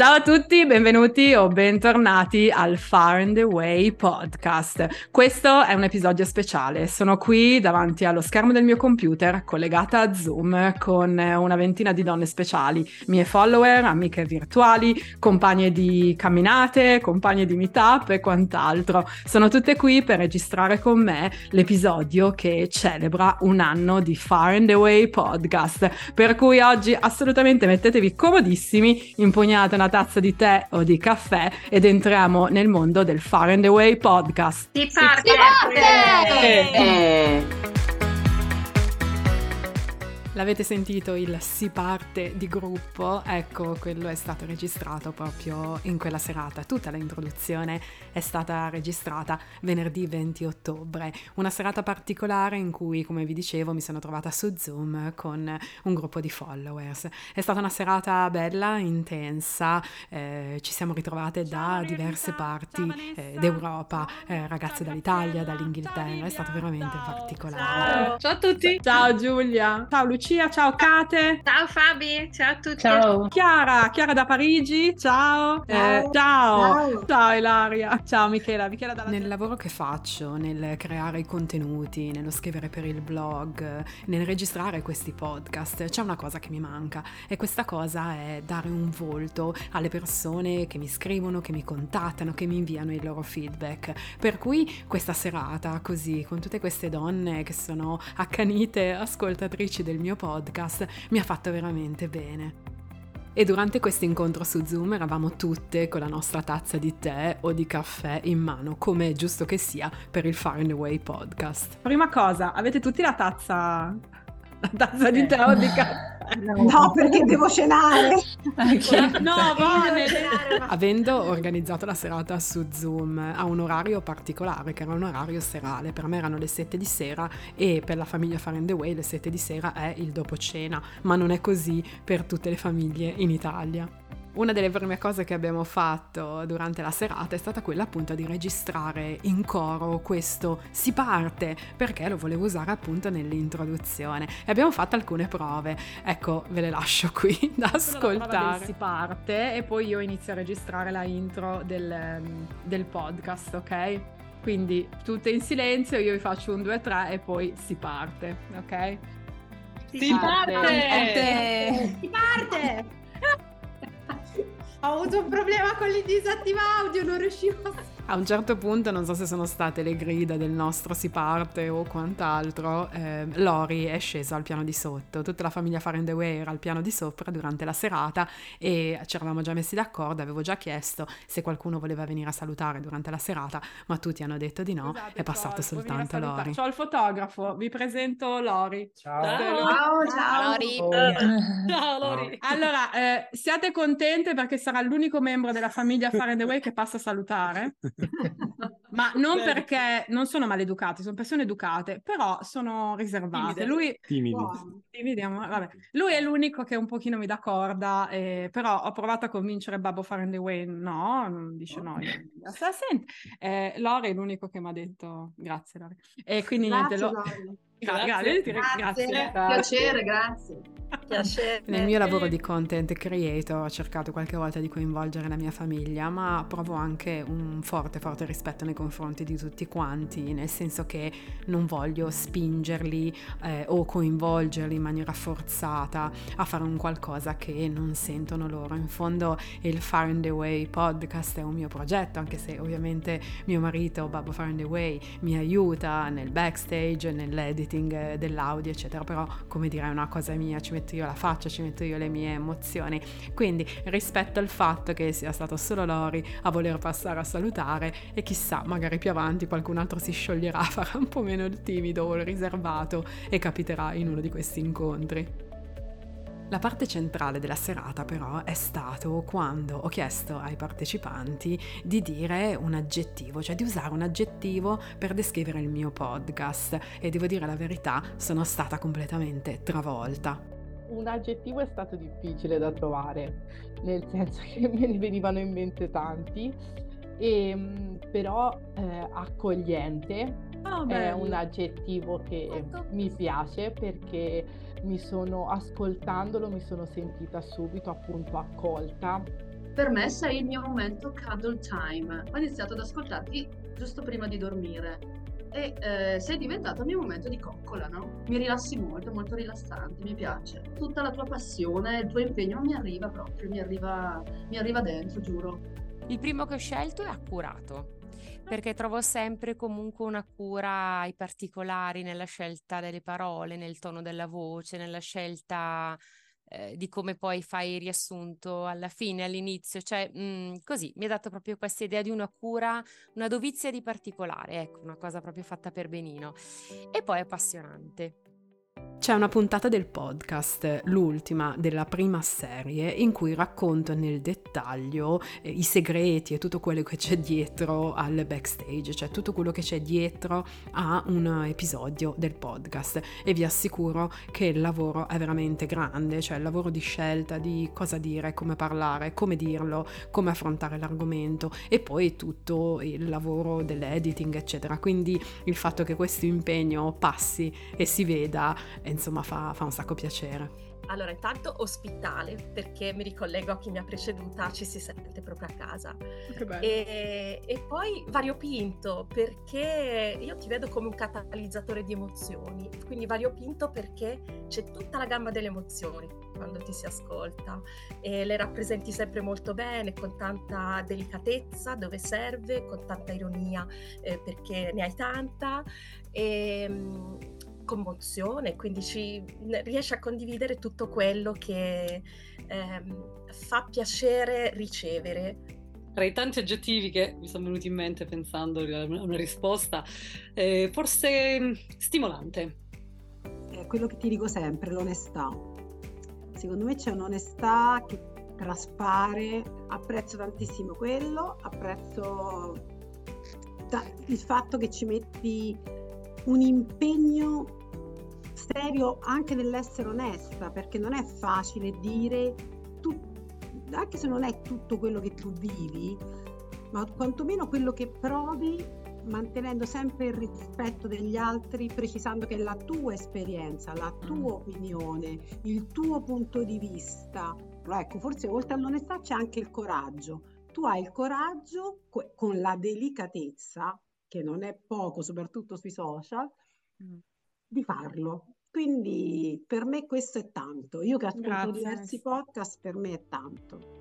Ciao a tutti, benvenuti o bentornati al Far and Away podcast. Questo è un episodio speciale. Sono qui davanti allo schermo del mio computer, collegata a Zoom con una ventina di donne speciali, mie follower, amiche virtuali, compagne di camminate, compagne di meetup e quant'altro. Sono tutte qui per registrare con me l'episodio che celebra un anno di Far and Away podcast. Per cui oggi assolutamente mettetevi comodissimi, impugnate una tazza di tè o di caffè ed entriamo nel mondo del Far and Away podcast. Si parte! Si parte! Eh. L'avete sentito il si parte di gruppo? Ecco, quello è stato registrato proprio in quella serata. Tutta l'introduzione è stata registrata venerdì 20 ottobre, una serata particolare in cui, come vi dicevo, mi sono trovata su Zoom con un gruppo di followers. È stata una serata bella, intensa, eh, ci siamo ritrovate da diverse parti eh, d'Europa, eh, ragazze dall'Italia, dall'Inghilterra, è stato veramente particolare. Ciao. Ciao a tutti! Ciao Giulia! Ciao Lucia! Lucia, ciao Kate. Ciao Fabi, ciao a tutti. Ciao. Chiara, Chiara da Parigi, ciao. Ciao. Eh, ciao. ciao. ciao. Ilaria. Ciao Michela, Michela dalla Nel lavoro che faccio, nel creare i contenuti, nello scrivere per il blog, nel registrare questi podcast, c'è una cosa che mi manca e questa cosa è dare un volto alle persone che mi scrivono, che mi contattano, che mi inviano il loro feedback. Per cui questa serata, così, con tutte queste donne che sono accanite ascoltatrici del mio podcast mi ha fatto veramente bene. E durante questo incontro su Zoom eravamo tutte con la nostra tazza di tè o di caffè in mano, come è giusto che sia per il Far and Away podcast. Prima cosa, avete tutti la tazza la tazza di tè o di caffè. No, no perché devo cenare. no, vale. Avendo organizzato la serata su Zoom a un orario particolare, che era un orario serale, per me erano le 7 di sera e per la famiglia Far and the Way le 7 di sera è il dopo cena, ma non è così per tutte le famiglie in Italia. Una delle prime cose che abbiamo fatto durante la serata è stata quella appunto di registrare in coro questo si parte perché lo volevo usare appunto nell'introduzione e abbiamo fatto alcune prove. Ecco, ve le lascio qui da ascoltare. Si parte e poi io inizio a registrare la intro del, del podcast, ok? Quindi tutte in silenzio, io vi faccio un 2 3 e poi si parte, ok? Si, si parte! parte. Si parte! Ho avuto un problema con il disattiva audio, non riuscivo a... A un certo punto, non so se sono state le grida del nostro si parte o quant'altro, eh, Lori è scesa al piano di sotto, tutta la famiglia Far and the Way era al piano di sopra durante la serata e ci eravamo già messi d'accordo, avevo già chiesto se qualcuno voleva venire a salutare durante la serata, ma tutti hanno detto di no, Scusate, è passato soltanto Lori. Ciao il fotografo, vi presento Lori. Ciao. Ciao, ciao. Lori. Ciao Lori. Allora, eh, siate contente perché sarà l'unico membro della famiglia Far and the Way che passa a salutare. Ma non Beh. perché non sono maleducati, sono persone educate, però sono riservate. Lui, timidi. Wow. timidi Lui è l'unico che un pochino mi dà corda, eh, però ho provato a convincere Babbo Far the Way, no, non dice no. Eh, Lore è l'unico che mi ha detto grazie Lore. E quindi grazie, niente, lo... grazie. Grazie. grazie. grazie. Piacere, grazie. Piacere. Nel mio lavoro di content creator ho cercato qualche volta di coinvolgere la mia famiglia, ma provo anche un forte, forte rispetto nei confronti di tutti quanti, nel senso che non voglio spingerli eh, o coinvolgerli in maniera forzata a fare un qualcosa che non sentono loro. In fondo il Far and the Way podcast è un mio progetto, anche se ovviamente mio marito, Babbo Far and the Way, mi aiuta nel backstage, nell'editing dell'audio, eccetera, però come dire è una cosa mia, ci metto io la faccia, ci metto io le mie emozioni. Quindi rispetto al fatto che sia stato solo Lori a voler passare a salutare e chissà, magari più avanti qualcun altro si scioglierà, farà un po' meno il timido o il riservato e capiterà in uno di questi incontri. La parte centrale della serata però è stato quando ho chiesto ai partecipanti di dire un aggettivo, cioè di usare un aggettivo per descrivere il mio podcast. E devo dire la verità, sono stata completamente travolta. Un aggettivo è stato difficile da trovare, nel senso che me ne venivano in mente tanti, e, ehm, però eh, accogliente oh, è un aggettivo che ecco. mi piace perché mi sono ascoltandolo, mi sono sentita subito appunto accolta per me sei il mio momento cuddle time. Ho iniziato ad ascoltarti giusto prima di dormire e eh, sei diventato il mio momento di coccola, no? Mi rilassi molto, molto rilassante, mi piace. Tutta la tua passione, il tuo impegno mi arriva proprio, mi arriva, mi arriva dentro, giuro. Il primo che ho scelto è accurato perché trovo sempre comunque una cura ai particolari nella scelta delle parole, nel tono della voce, nella scelta eh, di come poi fai il riassunto alla fine, all'inizio, cioè mh, mm, così mi ha dato proprio questa idea di una cura, una dovizia di particolare, ecco, una cosa proprio fatta per benino. E poi appassionante. C'è una puntata del podcast, l'ultima della prima serie, in cui racconto nel dettaglio eh, i segreti e tutto quello che c'è dietro al backstage, cioè tutto quello che c'è dietro a un episodio del podcast e vi assicuro che il lavoro è veramente grande, cioè il lavoro di scelta di cosa dire, come parlare, come dirlo, come affrontare l'argomento e poi tutto il lavoro dell'editing, eccetera. Quindi il fatto che questo impegno passi e si veda insomma fa, fa un sacco piacere. Allora, intanto ospitale, perché mi ricollego a chi mi ha preceduta, ci si sente proprio a casa. E, e, poi variopinto, perché io ti vedo come un catalizzatore di emozioni, quindi variopinto perché c'è tutta la gamma delle emozioni quando ti si ascolta e le rappresenti sempre molto bene, con tanta delicatezza dove serve, con tanta ironia eh, perché ne hai tanta. E, ehm, commozione, quindi ci, riesce a condividere tutto quello che ehm, fa piacere ricevere. Tra i tanti aggettivi che mi sono venuti in mente pensando a una risposta, eh, forse mm, stimolante. È quello che ti dico sempre, l'onestà. Secondo me c'è un'onestà che traspare, apprezzo tantissimo quello, apprezzo il fatto che ci metti un impegno serio anche nell'essere onesta, perché non è facile dire, tu, anche se non è tutto quello che tu vivi, ma quantomeno quello che provi mantenendo sempre il rispetto degli altri, precisando che è la tua esperienza, la tua mm. opinione, il tuo punto di vista. Ecco, forse oltre all'onestà c'è anche il coraggio. Tu hai il coraggio con la delicatezza, che non è poco, soprattutto sui social, mm. Di farlo. Quindi per me questo è tanto. Io che ascolto Grazie. diversi podcast, per me è tanto.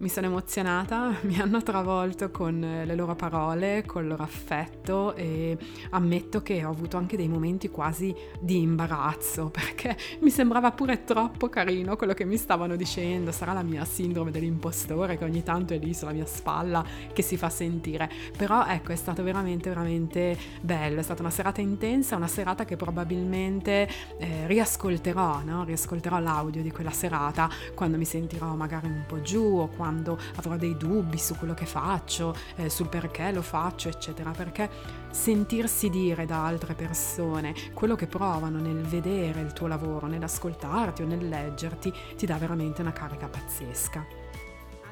Mi sono emozionata, mi hanno travolto con le loro parole, con il loro affetto e ammetto che ho avuto anche dei momenti quasi di imbarazzo perché mi sembrava pure troppo carino quello che mi stavano dicendo. Sarà la mia sindrome dell'impostore che ogni tanto è lì sulla mia spalla che si fa sentire. Però ecco, è stato veramente, veramente bello. È stata una serata intensa, una serata che probabilmente eh, riascolterò, no? riascolterò l'audio di quella serata quando mi sentirò magari un po' giù o quando quando avrò dei dubbi su quello che faccio, eh, sul perché lo faccio, eccetera, perché sentirsi dire da altre persone quello che provano nel vedere il tuo lavoro, nell'ascoltarti o nel leggerti, ti dà veramente una carica pazzesca.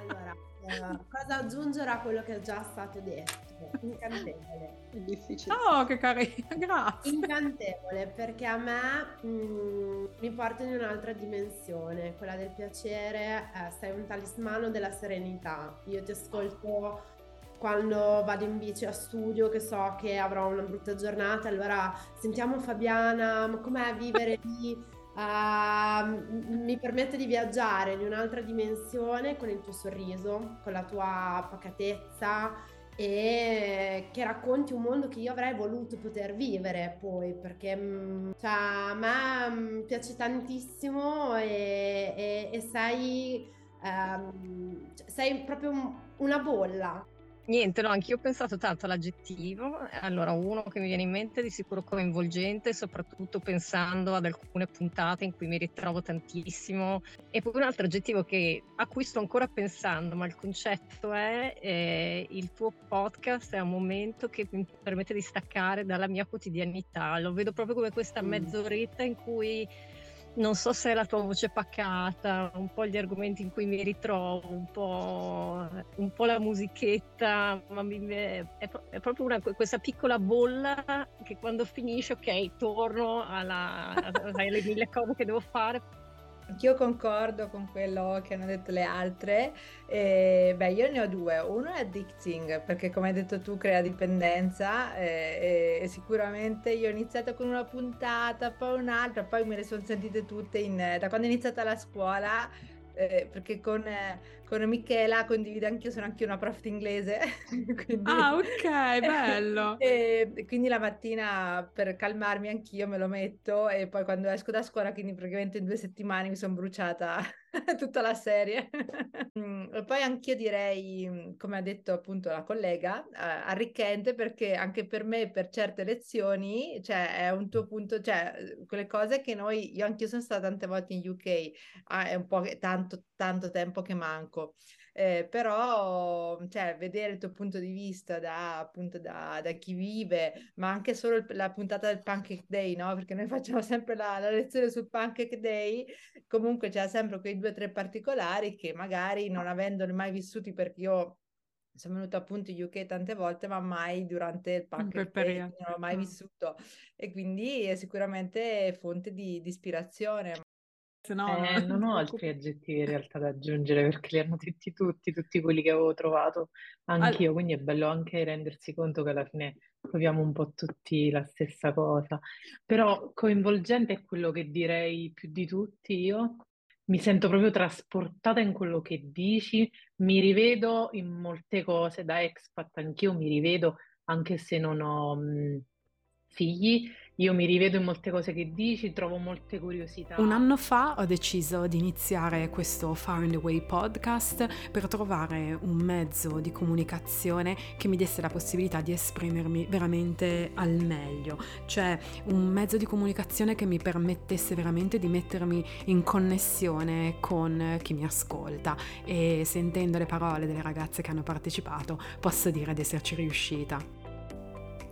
Allora, eh, cosa aggiungere a quello che è già stato detto? Incantevole. È difficile. Oh, che carina, grazie. Incantevole perché a me mh, mm, mi porta in un'altra dimensione, quella del piacere. Eh, sei un talismano della serenità. Io ti ascolto quando vado in bici a studio che so che avrò una brutta giornata, allora sentiamo Fabiana, ma com'è vivere lì? Uh, mi permette di viaggiare in un'altra dimensione con il tuo sorriso, con la tua pacatezza e che racconti un mondo che io avrei voluto poter vivere poi perché mm, cioè, a me mm, piace tantissimo e, e, e sei, um, sei proprio una bolla Niente, no, anch'io ho pensato tanto all'aggettivo. Allora, uno che mi viene in mente è di sicuro coinvolgente, soprattutto pensando ad alcune puntate in cui mi ritrovo tantissimo. E poi un altro aggettivo che, a cui sto ancora pensando, ma il concetto è eh, il tuo podcast è un momento che mi permette di staccare dalla mia quotidianità. Lo vedo proprio come questa mm. mezz'oretta in cui non so se è la tua voce pacata, un po' gli argomenti in cui mi ritrovo, un po', un po la musichetta, ma mi, è, è, proprio una, questa piccola bolla che quando finisce, ok, torno alla, alle mille cose che devo fare. Anch'io concordo con quello che hanno detto le altre. Eh, beh, io ne ho due. Uno è addicting, perché come hai detto tu crea dipendenza eh, e sicuramente io ho iniziato con una puntata, poi un'altra, poi me le sono sentite tutte in, da quando è iniziata la scuola eh, perché con, eh, con, Michela condivido anch'io, sono anche una prof di inglese. quindi, ah, ok, bello. e, quindi la mattina per calmarmi anch'io me lo metto e poi quando esco da scuola, quindi praticamente in due settimane mi sono bruciata tutta la serie. Mm, e poi anch'io direi, mm, come ha detto appunto la collega, eh, arricchente perché anche per me per certe lezioni, cioè è un tuo punto, cioè quelle cose che noi, io anch'io sono stata tante volte in UK, ah, è un po' tanto, tanto tempo che manco. Eh, però cioè, vedere il tuo punto di vista da, appunto, da, da chi vive, ma anche solo il, la puntata del Pancake Day, no? Perché noi facciamo sempre la, la lezione sul Pancake Day, comunque c'è sempre quei due o tre particolari che magari non avendoli mai vissuti, perché io sono venuta appunto in UK tante volte, ma mai durante il pancake day, non l'ho mai mm. vissuto e quindi è sicuramente fonte di, di ispirazione. No, eh, non ho altri aggettivi in realtà da aggiungere perché li hanno detti tutti, tutti quelli che avevo trovato anch'io, quindi è bello anche rendersi conto che alla fine proviamo un po' tutti la stessa cosa. Però coinvolgente è quello che direi più di tutti io. Mi sento proprio trasportata in quello che dici, mi rivedo in molte cose da expat, anch'io mi rivedo anche se non ho mh, figli io mi rivedo in molte cose che dici, trovo molte curiosità. Un anno fa ho deciso di iniziare questo Far and Away podcast per trovare un mezzo di comunicazione che mi desse la possibilità di esprimermi veramente al meglio, cioè un mezzo di comunicazione che mi permettesse veramente di mettermi in connessione con chi mi ascolta e sentendo le parole delle ragazze che hanno partecipato posso dire di esserci riuscita.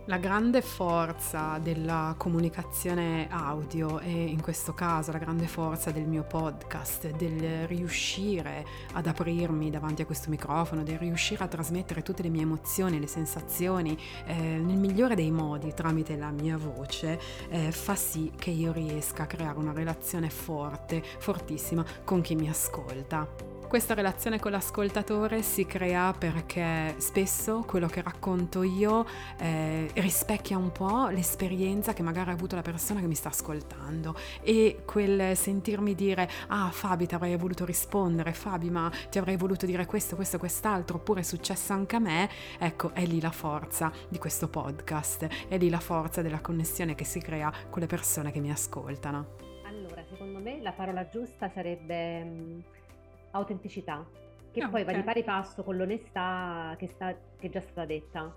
La grande forza della comunicazione audio e in questo caso la grande forza del mio podcast, del riuscire ad aprirmi davanti a questo microfono, del riuscire a trasmettere tutte le mie emozioni, le sensazioni eh, nel migliore dei modi tramite la mia voce, eh, fa sì che io riesca a creare una relazione forte, fortissima con chi mi ascolta. Questa relazione con l'ascoltatore si crea perché spesso quello che racconto io eh, rispecchia un po' l'esperienza che magari ha avuto la persona che mi sta ascoltando e quel sentirmi dire ah Fabi ti avrei voluto rispondere, Fabi ma ti avrei voluto dire questo, questo, quest'altro oppure è successo anche a me, ecco è lì la forza di questo podcast, è lì la forza della connessione che si crea con le persone che mi ascoltano. Allora secondo me la parola giusta sarebbe mm, autenticità, che oh, poi okay. va di pari passo con l'onestà che, sta, che è già stata detta.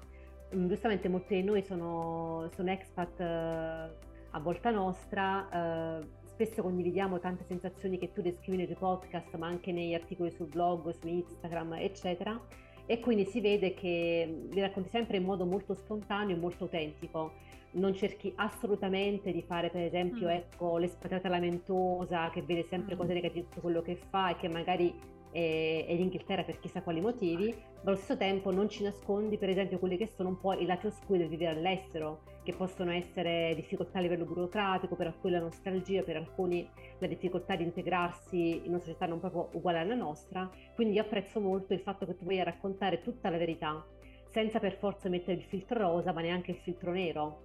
Mm, giustamente molti di noi sono, sono expat eh, a volta nostra, eh, spesso condividiamo tante sensazioni che tu descrivi nei tuoi podcast, ma anche negli articoli sul blog, su Instagram, eccetera. E quindi si vede che li racconti sempre in modo molto spontaneo e molto autentico non cerchi assolutamente di fare per esempio mm. ecco l'espatriata lamentosa che vede sempre mm. cose negative su quello che fa e che magari è, è l'Inghilterra per chissà quali motivi, ma allo stesso tempo non ci nascondi per esempio quelli che sono un po' i lati oscuri del vivere all'estero, che possono essere difficoltà a livello burocratico, per alcuni la nostalgia, per alcuni la difficoltà di integrarsi in una società non proprio uguale alla nostra, quindi apprezzo molto il fatto che tu voglia raccontare tutta la verità senza per forza mettere il filtro rosa ma neanche il filtro nero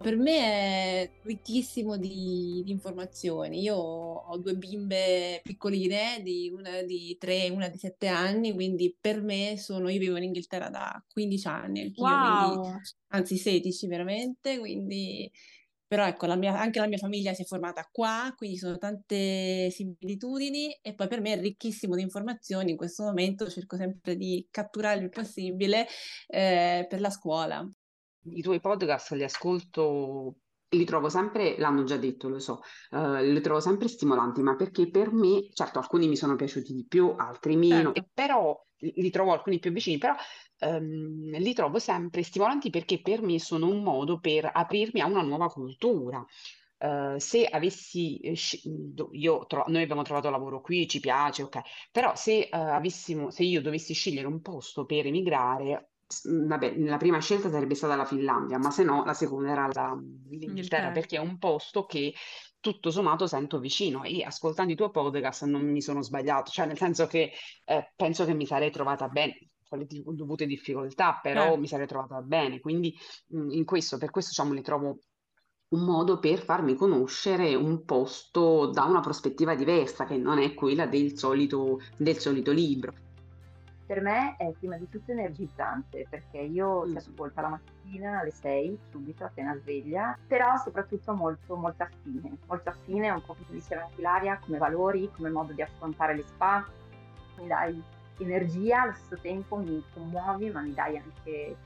per me è ricchissimo di, di, informazioni. Io ho due bimbe piccoline, di una di tre e una di sette anni, quindi per me sono, io vivo in Inghilterra da 15 anni, anch'io, wow. quindi, anzi 16 veramente, quindi però ecco, la mia, anche la mia famiglia si è formata qua, quindi sono tante similitudini e poi per me è ricchissimo di informazioni. In questo momento cerco sempre di catturare il possibile eh, per la scuola i tuoi podcast li ascolto, li trovo sempre, l'hanno già detto, lo so, uh, li trovo sempre stimolanti, ma perché per me, certo, alcuni mi sono piaciuti di più, altri meno, certo. però li trovo alcuni più vicini, però um, li trovo sempre stimolanti perché per me sono un modo per aprirmi a una nuova cultura. Uh, se avessi, io tro- noi abbiamo trovato lavoro qui, ci piace, ok, però se, uh, avessimo, se io dovessi scegliere un posto per emigrare, vabbè, la prima scelta sarebbe stata la Finlandia, ma se no la seconda era la, l'Inghilterra, perché è un posto che tutto sommato sento vicino e ascoltando i tuoi podcast non mi sono sbagliato, cioè nel senso che eh, penso che mi sarei trovata bene con le dovute difficoltà, però eh. mi sarei trovata bene, quindi mh, in questo, per questo diciamo li trovo un modo per farmi conoscere un posto da una prospettiva diversa, che non è quella del solito, del solito libro. Per me è prima di tutto energizzante, perché io mm. ti ascolto la mattina alle 6, subito, appena sveglia, però soprattutto molto, molto affine, molto affine, un po' come diceva anche Ilaria, come valori, come modo di affrontare le spa, mi dai energia, allo stesso tempo mi commuovi, ma mi dai anche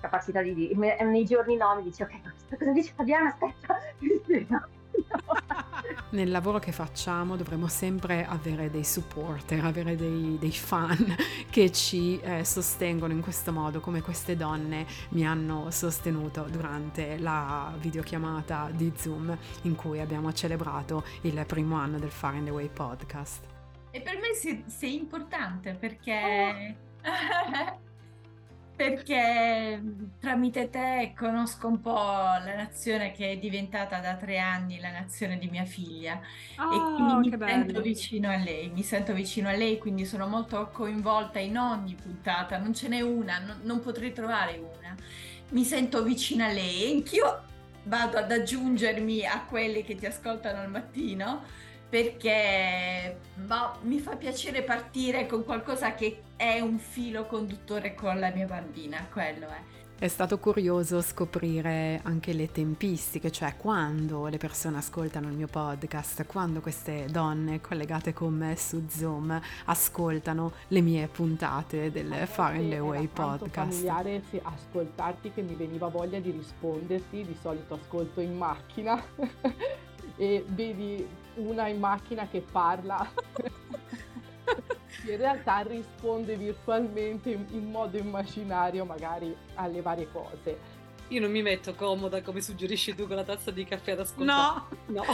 capacità di dire, nei giorni no mi dici ok, cosa dice Fabiana, aspetta, Nel lavoro che facciamo dovremmo sempre avere dei supporter, avere dei, dei fan che ci eh, sostengono in questo modo, come queste donne mi hanno sostenuto durante la videochiamata di Zoom in cui abbiamo celebrato il primo anno del Far in the Way podcast. E per me sei, sei importante perché... Oh. perché tramite te conosco un po' la nazione che è diventata da tre anni la nazione di mia figlia oh, e quindi mi bello. sento vicino a lei, mi sento vicino a lei, quindi sono molto coinvolta in ogni puntata, non ce n'è una, non, non potrei trovare una. Mi sento vicino a lei e anch'io vado ad aggiungermi a quelli che ti ascoltano al mattino perché boh, mi fa piacere partire con qualcosa che è un filo conduttore con la mia bambina, quello è. È stato curioso scoprire anche le tempistiche, cioè quando le persone ascoltano il mio podcast, quando queste donne collegate con me su Zoom ascoltano le mie puntate del Far in the Way podcast. Familiare ascoltarti che mi veniva voglia di risponderti, di solito ascolto in macchina e vedi una in macchina che parla. in realtà risponde virtualmente in, in modo immaginario magari alle varie cose. Io non mi metto comoda come suggerisci tu con la tazza di caffè ad ascoltare. No, no.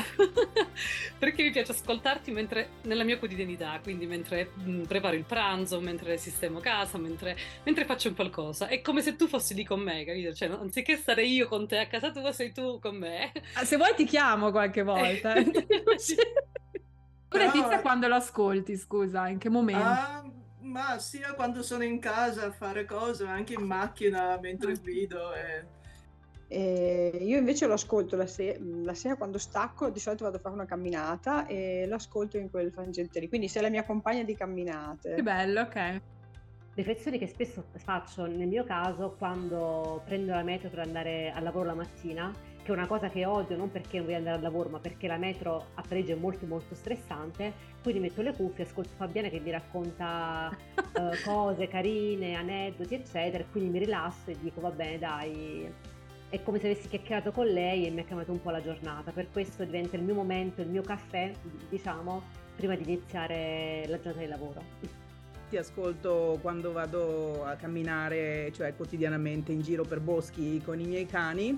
perché mi piace ascoltarti mentre, nella mia quotidianità, quindi mentre mh, mm, preparo il pranzo, mentre sistemo casa, mentre, mentre, faccio un qualcosa. È come se tu fossi lì con me, capito? Cioè, anziché stare io con te a casa tua, sei tu con me. Ah, se vuoi ti chiamo qualche volta. Tu Letizia quando lo ascolti, scusa, in che momento? Ah, ma sia quando sono in casa a fare cose, anche in macchina mentre ah. guido. E... E io invece lo ascolto la, se- la, sera quando stacco, di solito vado a fare una camminata e l'ascolto in quel frangente lì. Quindi sei la mia compagna di camminate. Che bello, ok. Riflessioni che spesso faccio nel mio caso quando prendo la metro per andare al lavoro la mattina che è una cosa che odio non perché non voglio andare al lavoro, ma perché la metro a Parigi è molto molto stressante, quindi metto le cuffie, ascolto Fabiana che mi racconta uh, cose carine, aneddoti, eccetera, e quindi mi rilasso e dico va bene, dai, è come se avessi chiacchierato con lei e mi ha cambiato un po' la giornata. Per questo diventa il mio momento, il mio caffè, diciamo, prima di iniziare la giornata di lavoro. Ti ascolto quando vado a camminare, cioè quotidianamente in giro per boschi con i miei cani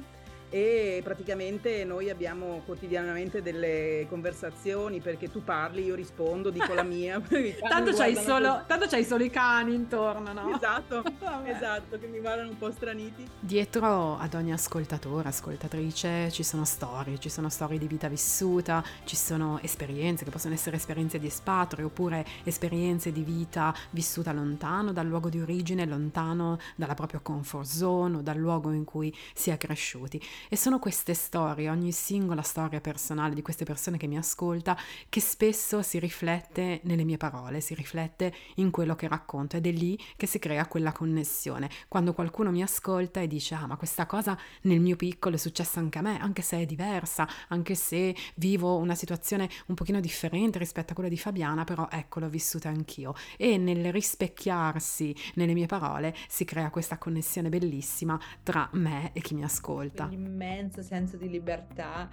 e praticamente noi abbiamo quotidianamente delle conversazioni perché tu parli, io rispondo, dico la mia. tanto, c'hai solo, tanto c'hai solo i cani intorno, no? Esatto, esatto, che mi guardano un po' straniti. Dietro ad ogni ascoltatore, ascoltatrice ci sono storie, ci sono storie di vita vissuta, ci sono esperienze che possono essere esperienze di espatrio oppure esperienze di vita vissuta lontano dal luogo di origine, lontano dalla propria comfort zone o dal luogo in cui si è cresciuti. E sono queste storie, ogni singola storia personale di queste persone che mi ascolta, che spesso si riflette nelle mie parole, si riflette in quello che racconto ed è lì che si crea quella connessione. Quando qualcuno mi ascolta e dice ah ma questa cosa nel mio piccolo è successa anche a me, anche se è diversa, anche se vivo una situazione un pochino differente rispetto a quella di Fabiana, però ecco l'ho vissuta anch'io. E nel rispecchiarsi nelle mie parole si crea questa connessione bellissima tra me e chi mi ascolta immenso senso di libertà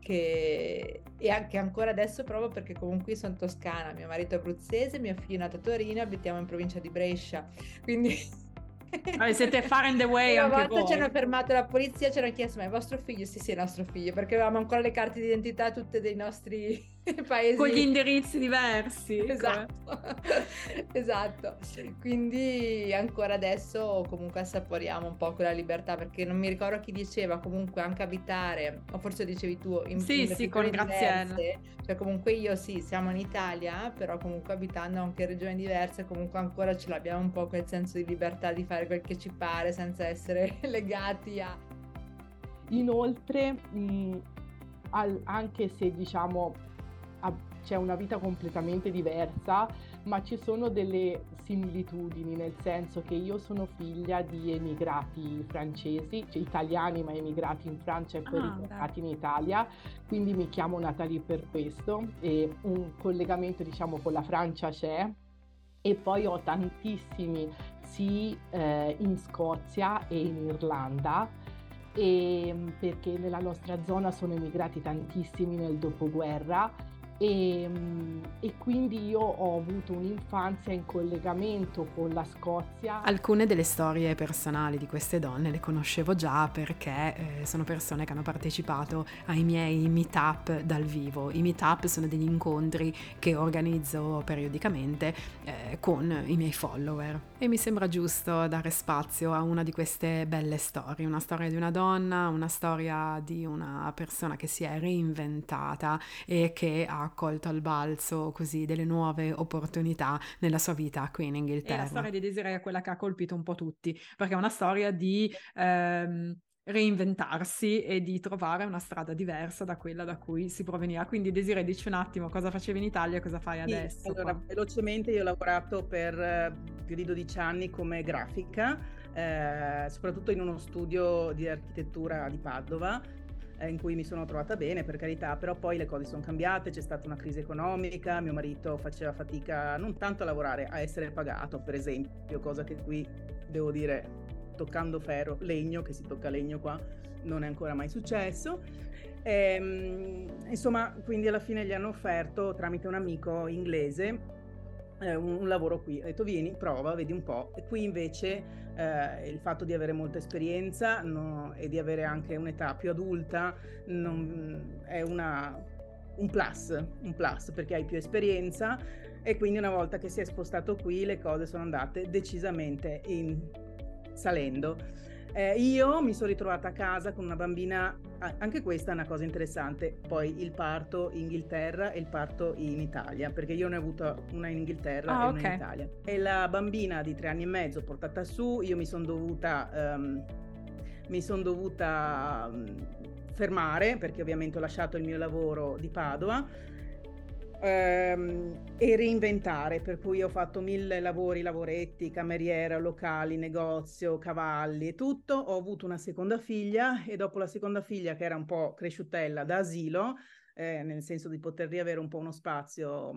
che e anche ancora adesso provo perché comunque sono toscana, mio marito è abruzzese, mio figlio è nato a Torino, abitiamo in provincia di Brescia, quindi... Allora, siete far in the way Una volta voi. ci hanno fermato la polizia, ci hanno chiesto ma è vostro figlio? Sì sì è nostro figlio, perché avevamo ancora le carte d'identità tutte dei nostri paesi... Con gli indirizzi diversi. Esatto, esatto. Quindi ancora adesso comunque assaporiamo un po' quella libertà perché non mi ricordo chi diceva comunque anche abitare, o forse dicevi tu, in, sì, in sì, con Graziella. Cioè comunque io sì, siamo in Italia, però comunque abitando anche in regioni diverse comunque ancora ce l'abbiamo un po' quel senso di libertà di fare quel che ci pare senza essere legati a... Inoltre, mh, al, anche se diciamo c'è una vita completamente diversa, ma ci sono delle similitudini, nel senso che io sono figlia di emigrati francesi, cioè italiani ma emigrati in Francia e poi ah, ritornati in Italia, quindi mi chiamo Natalie per questo e un collegamento diciamo con la Francia c'è e poi ho tantissimi sì eh, in Scozia e in Irlanda e, perché nella nostra zona sono emigrati tantissimi nel dopoguerra e, ehm, e, quindi io ho avuto un'infanzia in collegamento con la Scozia. Alcune delle storie personali di queste donne le conoscevo già perché eh, sono persone che hanno partecipato ai miei meetup dal vivo. I meetup sono degli incontri che organizzo periodicamente eh, con i miei follower e mi sembra giusto dare spazio a una di queste belle storie, una storia di una donna, una storia di una persona che si è reinventata e che ha accolto al balzo così delle nuove opportunità nella sua vita qui in Inghilterra. E la storia di Desiree è quella che ha colpito un po' tutti, perché è una storia di ehm, reinventarsi e di trovare una strada diversa da quella da cui si proveniva. Quindi Desiree, dici un attimo cosa facevi in Italia e cosa fai sì, adesso. Allora, qua. velocemente io ho lavorato per eh, più di 12 anni come grafica, eh, soprattutto in uno studio di architettura di Padova eh, in cui mi sono trovata bene, per carità, però poi le cose sono cambiate, c'è stata una crisi economica, mio marito faceva fatica non tanto a lavorare, a essere pagato, per esempio, cosa che qui devo dire, toccando ferro, legno, che si tocca legno qua, non è ancora mai successo. E, ehm, insomma, quindi alla fine gli hanno offerto tramite un amico inglese eh, un, lavoro qui. Ha detto vieni, prova, vedi un po'. E qui invece eh, il fatto di avere molta esperienza no, e di avere anche un'età più adulta non, è una, un plus, un plus perché hai più esperienza e quindi una volta che si è spostato qui le cose sono andate decisamente in, salendo. Eh, io mi sono ritrovata a casa con una bambina, anche questa è una cosa interessante, poi il parto in Inghilterra e il parto in Italia, perché io ne ho avuto una in Inghilterra ah, e una okay. in Italia. E la bambina di tre anni e mezzo portata su, io mi sono dovuta, um, mi son dovuta um, fermare, perché ovviamente ho lasciato il mio lavoro di Padova, ehm, e reinventare, per cui ho fatto mille lavori, lavoretti, cameriera, locali, negozio, cavalli e tutto. Ho avuto una seconda figlia e dopo la seconda figlia, che era un po' cresciutella da asilo, eh, nel senso di poter riavere un po' uno spazio,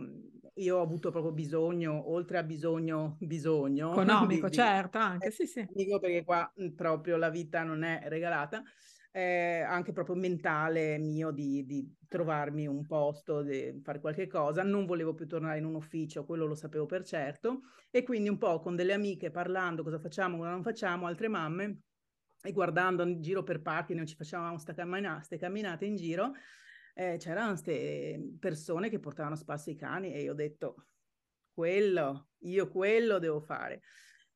io ho avuto proprio bisogno, oltre a bisogno, bisogno. Economico, di, certo, anche, sì, sì. Dico perché qua proprio la vita non è regalata eh, anche proprio mentale mio di, di trovarmi un posto, di fare qualche cosa. Non volevo più tornare in un ufficio, quello lo sapevo per certo. E quindi un po' con delle amiche parlando cosa facciamo, cosa non facciamo, altre mamme, e guardando in giro per parchi, noi ci facevamo queste cammina- camminate in giro, eh, c'erano queste persone che portavano spasso ai cani e io ho detto, quello, io quello devo fare.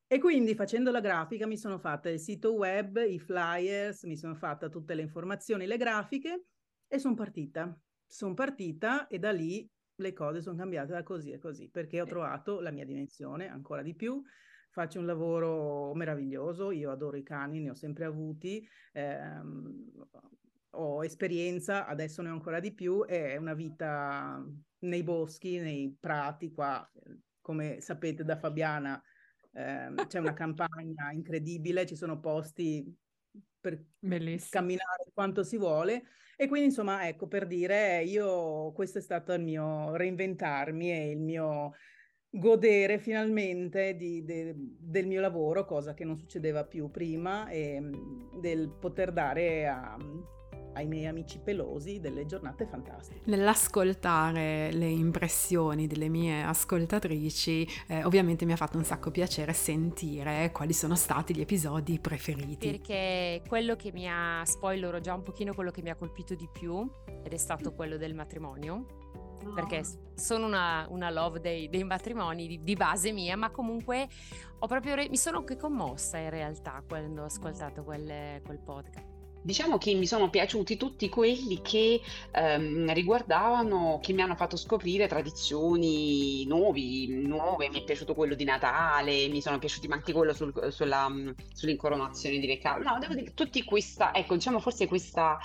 E quindi facendo la grafica mi sono fatta il sito web, i flyers, mi sono fatta tutte le informazioni, le grafiche e sono partita. Sono partita e da lì le cose sono cambiate da così e così, perché ho trovato la mia dimensione ancora di più. Faccio un lavoro meraviglioso, io adoro i cani, ne ho sempre avuti, ehm, ho esperienza, adesso ne ho ancora di più, è una vita nei boschi, nei prati qua, come sapete da Fabiana eh, c'è una campagna incredibile, ci sono posti per Bellissimo. camminare quanto si vuole. E quindi, insomma, ecco, per dire, io, questo è stato il mio reinventarmi e il mio godere finalmente di, de, del mio lavoro, cosa che non succedeva più prima, e del poter dare a, ai miei amici pelosi delle giornate fantastiche. Nell'ascoltare le impressioni delle mie ascoltatrici, eh, ovviamente mi ha fatto un sacco piacere sentire quali sono stati gli episodi preferiti. Perché quello che mi ha, spoilerò già un pochino quello che mi ha colpito di più, ed è stato quello del matrimonio no. perché sono una, una love dei, dei matrimoni di, di, base mia, ma comunque ho proprio re- mi sono anche commossa in realtà quando ho ascoltato quelle, quel podcast. Diciamo che mi sono piaciuti tutti quelli che ehm, riguardavano, che mi hanno fatto scoprire tradizioni nuovi, nuove. Mi è piaciuto quello di Natale, mi sono piaciuti anche quello sul, sulla, sull'incoronazione di Re Carlo. No, devo dire, tutti questa, ecco, diciamo forse questa,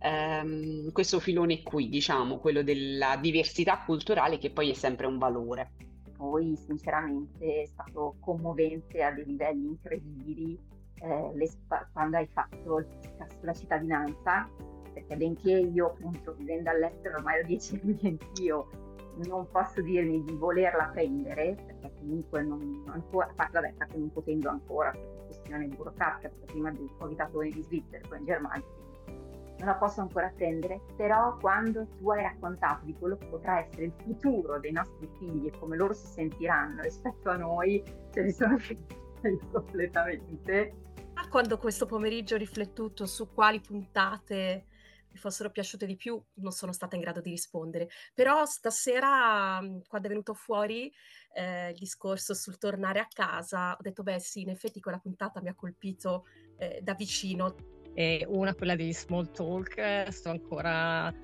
ehm, questo filone qui, diciamo, quello della diversità culturale che poi è sempre un valore. Poi, sinceramente, è stato commovente a dei livelli incredibili eh, quando hai fatto il podcast sulla cittadinanza, perché benché io appunto vivendo all'estero ormai ho dieci anni anch'io, non posso dirmi di volerla prendere, perché comunque non ancora, a parte vabbè, perché non potendo ancora per questione burocratica, perché prima ho abitato in Svizzera, poi in Germania, non la posso ancora prendere, però quando tu hai raccontato di quello che potrà essere il futuro dei nostri figli e come loro si sentiranno rispetto a noi, ce ne sono finita completamente Ah, quando questo pomeriggio ho riflettuto su quali puntate mi fossero piaciute di più, non sono stata in grado di rispondere. Però stasera, quando è venuto fuori eh, il discorso sul tornare a casa, ho detto, beh sì, in effetti quella puntata mi ha colpito eh, da vicino. E una, quella di Small Talk, sto ancora,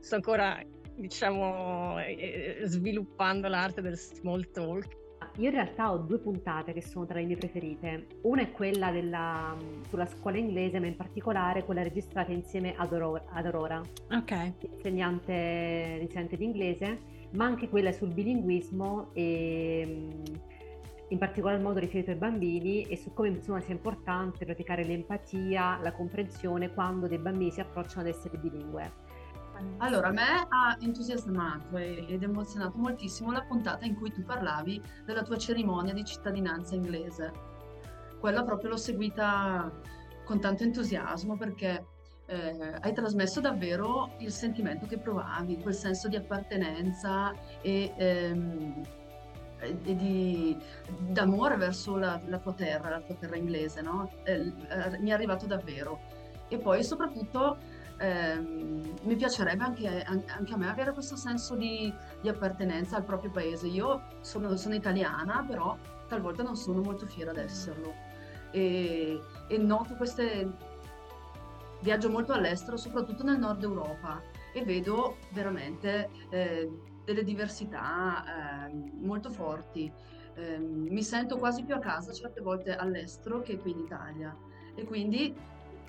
sto ancora diciamo, eh, sviluppando l'arte del Small Talk io in realtà ho due puntate che sono tra le mie preferite. Una è quella della, sulla scuola inglese, ma in particolare quella registrata insieme ad Aurora, ad Aurora okay. insegnante, insegnante di inglese, ma anche quella sul bilinguismo e in particolar modo riferito ai bambini e su come insomma sia importante praticare l'empatia, la comprensione quando dei bambini si approcciano ad essere bilingue. Allora, a me ha entusiasmato ed emozionato moltissimo la puntata in cui tu parlavi della tua cerimonia di cittadinanza inglese. Quella proprio l'ho seguita con tanto entusiasmo perché eh, hai trasmesso davvero il sentimento che provavi, quel senso di appartenenza e, ehm, e di, d'amore verso la, la, tua terra, la tua terra inglese, no? Eh, eh, mi è arrivato davvero. E poi soprattutto ehm, mi piacerebbe anche, anche, a me avere questo senso di, di appartenenza al proprio paese. Io sono, sono, italiana, però talvolta non sono molto fiera di esserlo. E, e noto queste... Viaggio molto all'estero, soprattutto nel nord Europa, e vedo veramente eh, delle diversità eh, molto forti. Eh, mi sento quasi più a casa certe volte all'estero che qui in Italia. E quindi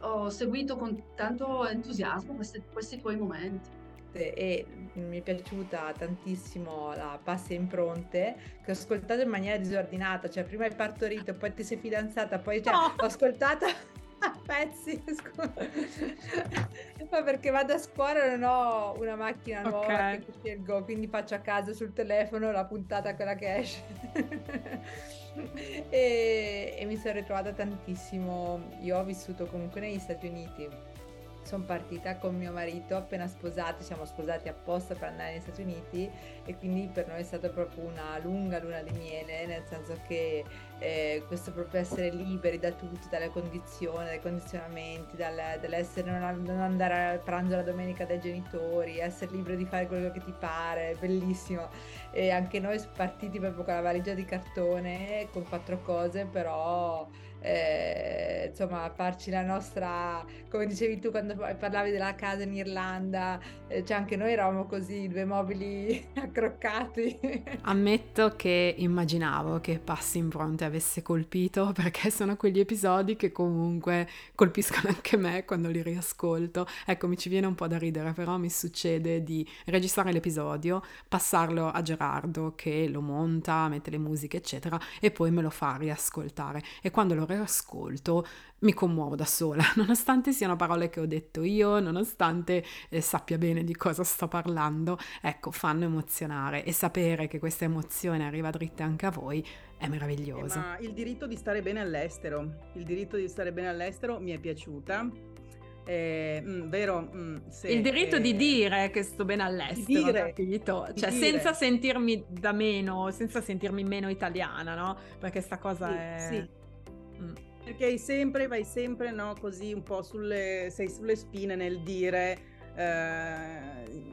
ho seguito con tanto entusiasmo questi, questi tuoi momenti e mi è piaciuta tantissimo la passe impronte che ho ascoltato in maniera disordinata, cioè prima hai partorito, poi ti sei fidanzata, poi cioè, oh. ho ascoltato a pezzi, ma perché vado a scuola e non ho una macchina nuova okay. che scelgo, quindi faccio a casa sul telefono la puntata quella che esce. e, e mi sono ritrovata tantissimo. Io ho vissuto comunque negli Stati Uniti sono partita con mio marito appena sposati, siamo sposati apposta per andare negli Stati Uniti e quindi per noi è stata proprio una lunga luna di miele, nel senso che eh, questo proprio essere liberi da tutto, dalle condizioni, dai condizionamenti, dal, dall'essere non, non, andare al pranzo la domenica dai genitori, essere libero di fare quello che ti pare, bellissimo. E anche noi partiti proprio con la valigia di cartone, con quattro cose, però eh, insomma farci la nostra come dicevi tu quando parlavi della casa in Irlanda eh, cioè anche noi eravamo così due mobili accroccati. Ammetto che immaginavo che Passi in Pronte avesse colpito perché sono quegli episodi che comunque colpiscono anche me quando li riascolto. Ecco mi ci viene un po' da ridere però mi succede di registrare l'episodio passarlo a Gerardo che lo monta mette le musiche eccetera e poi me lo fa riascoltare. E quando lo ascolto mi commuovo da sola, nonostante siano parole che ho detto io, nonostante eh, sappia bene di cosa sto parlando, ecco, fanno emozionare e sapere che questa emozione arriva dritta anche a voi è meraviglioso. Eh, ma il diritto di stare bene all'estero, il diritto di stare bene all'estero mi è piaciuta. Eh, mh, mm, vero, mh, mm, se, il diritto eh, di dire che sto bene all'estero, dire, capito? Cioè, dire. senza sentirmi da meno, senza sentirmi meno italiana, no? Perché sta cosa sì, è... Sì Mm. Perché sempre, vai sempre no, così un po' sulle, sei sulle spine nel dire, eh,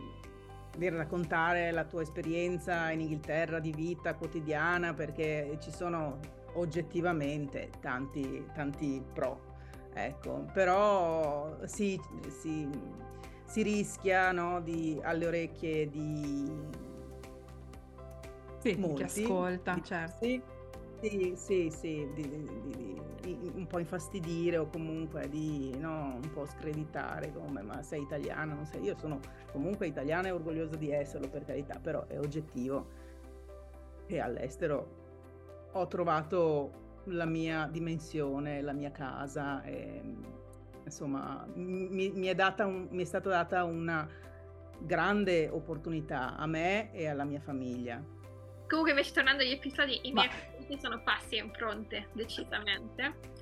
di raccontare la tua esperienza in Inghilterra di vita quotidiana perché ci sono oggettivamente tanti, tanti pro. Ecco, però sì, sì, si rischia no, di, alle orecchie di sì, molti, chi ascolta, di, certo. Sì, sì, sì, sì di, di, di, un po' infastidire o comunque di no, un po' screditare come ma sei italiana, non sei. Io sono comunque italiana e orgogliosa di esserlo per carità, però è oggettivo che all'estero ho trovato la mia dimensione, la mia casa e insomma mi, mi, è un, mi è stata data una grande opportunità a me e alla mia famiglia. Comunque invece tornando agli episodi, i miei sono passi in fronte, decisamente.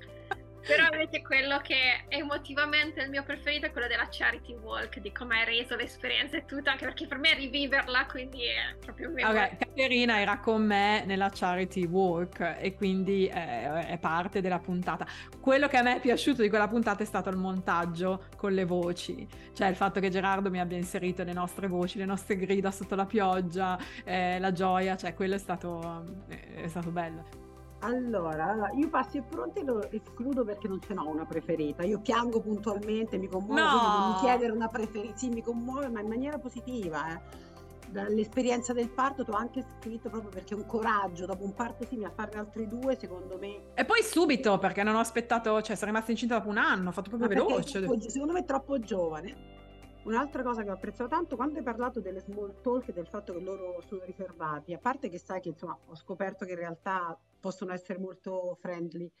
Però invece quello che emotivamente è il mio preferito è quello della charity walk, di come hai reso l'esperienza e tutto, anche perché per me è riviverla, quindi è proprio un Ok, Caterina era con me nella charity walk e quindi è, è, parte della puntata. Quello che a me è piaciuto di quella puntata è stato il montaggio con le voci, cioè il fatto che Gerardo mi abbia inserito le nostre voci, le nostre grida sotto la pioggia, eh, la gioia, cioè quello è stato, è stato bello. Allora, io passi e pronti lo escludo perché non ce n'ho una preferita. Io piango puntualmente, mi commuovo, no! non mi chiedere una preferita. Sì, mi commuove, ma in maniera positiva. Eh. Dall'esperienza del parto ti ho anche scritto proprio perché un coraggio dopo un parto simile a farne altri due, secondo me. E poi subito, perché non ho aspettato, cioè sono rimasta incinta dopo un anno, ho fatto proprio ma veloce. Troppo, secondo me è troppo giovane. Un'altra cosa che ho apprezzato tanto quando hai parlato delle small talk e del fatto che loro sono riservati, a parte che sai che insomma ho scoperto che in realtà possono essere molto friendly.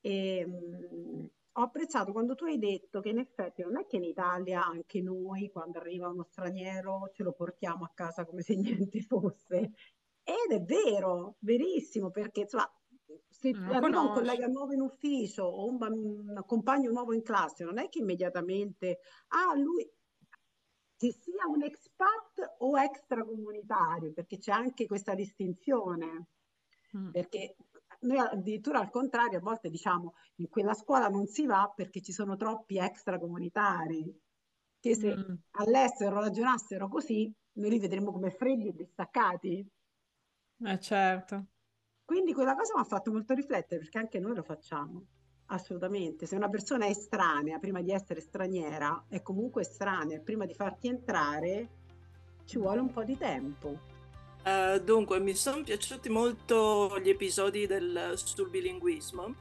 E, mh, ho apprezzato quando tu hai detto che in effetti non è che in Italia anche noi quando arriva uno straniero ce lo portiamo a casa come se niente fosse. Ed è vero, verissimo, perché insomma, se non arriva conosci. un collega nuovo in ufficio o un, un compagno nuovo in classe, non è che immediatamente, ah, lui, che sia un expat o extracomunitario, perché c'è anche questa distinzione. Mm. Perché noi addirittura al contrario a volte diciamo in quella scuola non si va perché ci sono troppi extracomunitari, che se mm. all'estero ragionassero così noi li vedremmo come freddi e distaccati. Eh certo. Quindi quella cosa mi ha fatto molto riflettere perché anche noi lo facciamo. Assolutamente, se una persona è estranea prima di essere straniera, è comunque estranea prima di farti entrare, ci vuole un po' di tempo. Uh, dunque, mi sono piaciuti molto gli episodi del, sul bilinguismo,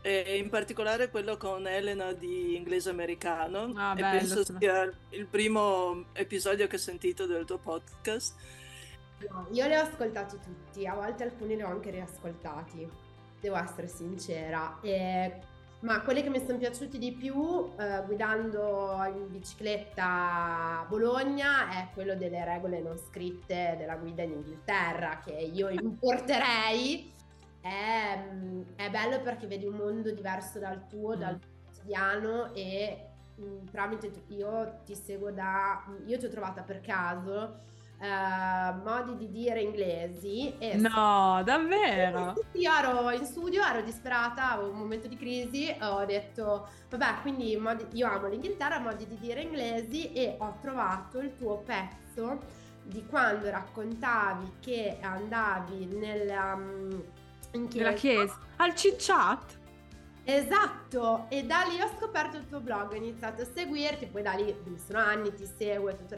e in particolare quello con Elena di inglese americano. Ah, e bello, penso sia il primo episodio che ho sentito del tuo podcast. io li ho ascoltati tutti, a volte alcuni li ho anche riascoltati devo essere sincera. E, ma quelli che mi sono piaciuti di più eh, guidando in bicicletta a Bologna è quello delle regole non scritte della guida in Inghilterra che io importerei. È, è bello perché vedi un mondo diverso dal tuo, mm. dal quotidiano e mh, mm, tramite io ti seguo da... Io ti ho trovata per caso Uh, modi di dire inglesi. E no, davvero? Io ero in studio, ero disperata, avevo un momento di crisi, ho detto, vabbè, quindi modi, io amo l'Inghilterra, modi di dire inglesi e ho trovato il tuo pezzo di quando raccontavi che andavi nella, um, in chiesa. Chiesa? Al cicciat? Esatto, e da lì ho scoperto il tuo blog, ho iniziato a seguirti, poi da lì sono anni, ti seguo e tutto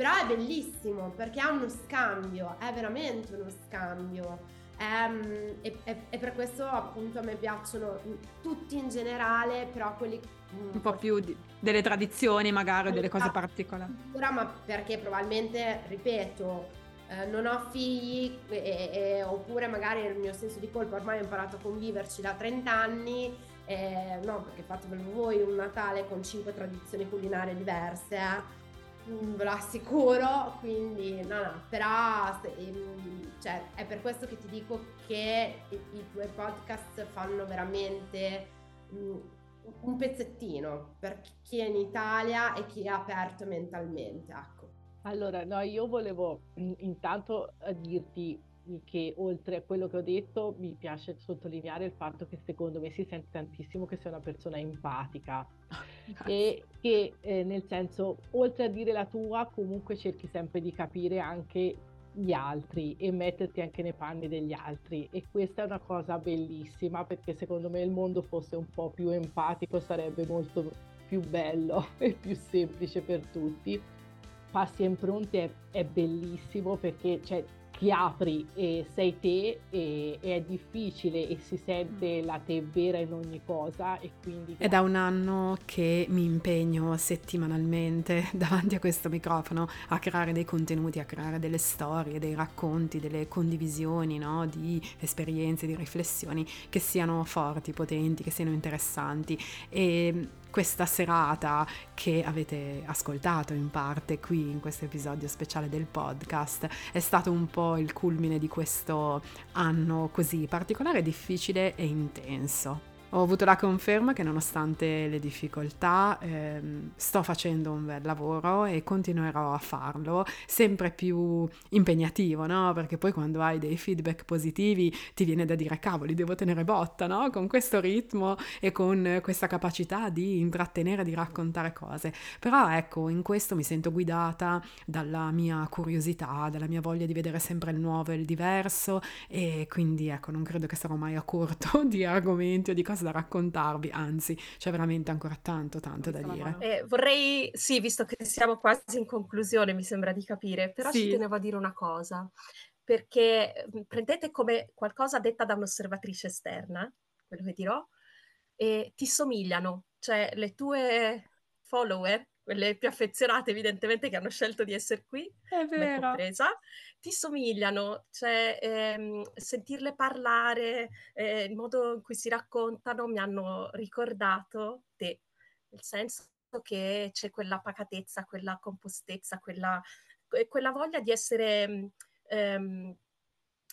però è bellissimo perché ha uno scambio, è veramente uno scambio. Um, e, e, e, per questo appunto a me piacciono tutti in generale, però quelli mm, un po' più di, delle tradizioni magari o delle cose particolari. Ma perché probabilmente, ripeto, eh, non ho figli e, oppure magari il mio senso di colpa ormai ho imparato a conviverci da 30 anni. Eh, no, perché fate per voi un Natale con cinque tradizioni culinarie diverse. Eh ve lo assicuro, quindi no, no, però ehm, cioè, è per questo che ti dico che i, i tuoi podcast fanno veramente mm, un pezzettino per chi è in Italia e chi è aperto mentalmente, ecco. Allora, no, io volevo intanto eh, dirti che oltre a quello che ho detto mi piace sottolineare il fatto che secondo me si sente tantissimo che sei una persona empatica. E che eh, nel senso oltre a dire la tua comunque cerchi sempre di capire anche gli altri e metterti anche nei panni degli altri. E questa è una cosa bellissima perché secondo me il mondo fosse un po' più empatico sarebbe molto più bello e più semplice per tutti. Passi in pronti è, è bellissimo perché cioè, ti apri e sei te e, e, è difficile e si sente mm. la te vera in ogni cosa e quindi... È da un anno che mi impegno settimanalmente davanti a questo microfono a creare dei contenuti, a creare delle storie, dei racconti, delle condivisioni no? di esperienze, di riflessioni che siano forti, potenti, che siano interessanti e questa serata che avete ascoltato in parte qui in questo episodio speciale del podcast è stato un po' il culmine di questo anno così particolare, difficile e intenso. Ho avuto la conferma che nonostante le difficoltà ehm, sto facendo un bel lavoro e continuerò a farlo, sempre più impegnativo, no? Perché poi quando hai dei feedback positivi ti viene da dire cavoli, devo tenere botta, no? Con questo ritmo e con questa capacità di intrattenere, di raccontare cose. Però ecco, in questo mi sento guidata dalla mia curiosità, dalla mia voglia di vedere sempre il nuovo e il diverso e quindi ecco, non credo che sarò mai a corto di argomenti o di cose cose da raccontarvi, anzi c'è veramente ancora tanto, tanto da dire. Eh, vorrei, sì, visto che siamo quasi in conclusione, mi sembra di capire, però sì. ci tenevo a dire una cosa, perché mhmm, prendete come qualcosa detta da un'osservatrice esterna, quello che dirò, e ti somigliano, cioè le tue follower quelle più affezionate evidentemente che hanno scelto di essere qui, è vero. compresa, ti somigliano, cioè ehm, sentirle parlare, eh, il modo in cui si raccontano mi hanno ricordato te, nel senso che c'è quella pacatezza, quella compostezza, quella, quella voglia di essere... Ehm,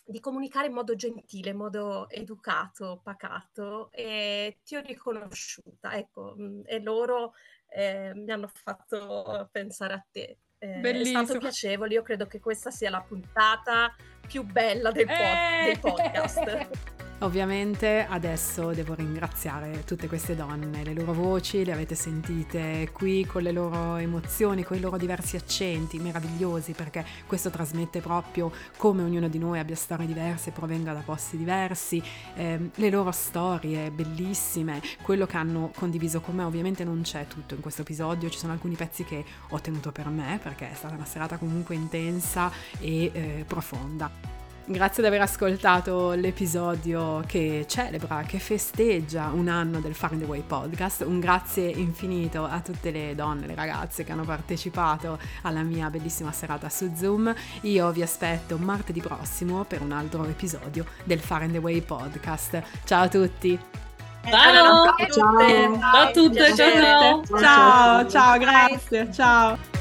di comunicare in modo gentile, in modo educato, pacato e ti ho riconosciuta, ecco, e loro eh, mi hanno fatto pensare a te. Eh, è stato piacevole, io credo che questa sia la puntata più bella del pod- eh! dei podcast. Ovviamente adesso devo ringraziare tutte queste donne, le loro voci le avete sentite qui con le loro emozioni, con i loro diversi accenti meravigliosi perché questo trasmette proprio come ognuno di noi abbia storie diverse, provenga da posti diversi, eh, le loro storie bellissime, quello che hanno condiviso con me, ovviamente non c'è tutto in questo episodio, ci sono alcuni pezzi che ho tenuto per me perché è stata una serata comunque intensa e eh, profonda. Grazie di aver ascoltato l'episodio che celebra, che festeggia un anno del Far in the Way podcast. Un grazie infinito a tutte le donne, le ragazze che hanno partecipato alla mia bellissima serata su Zoom. Io vi aspetto martedì prossimo per un altro episodio del Far in the Way podcast. Ciao a tutti! Ciao, ciao, ciao, ciao a tutte, ciao, ciao, ciao, grazie, ciao.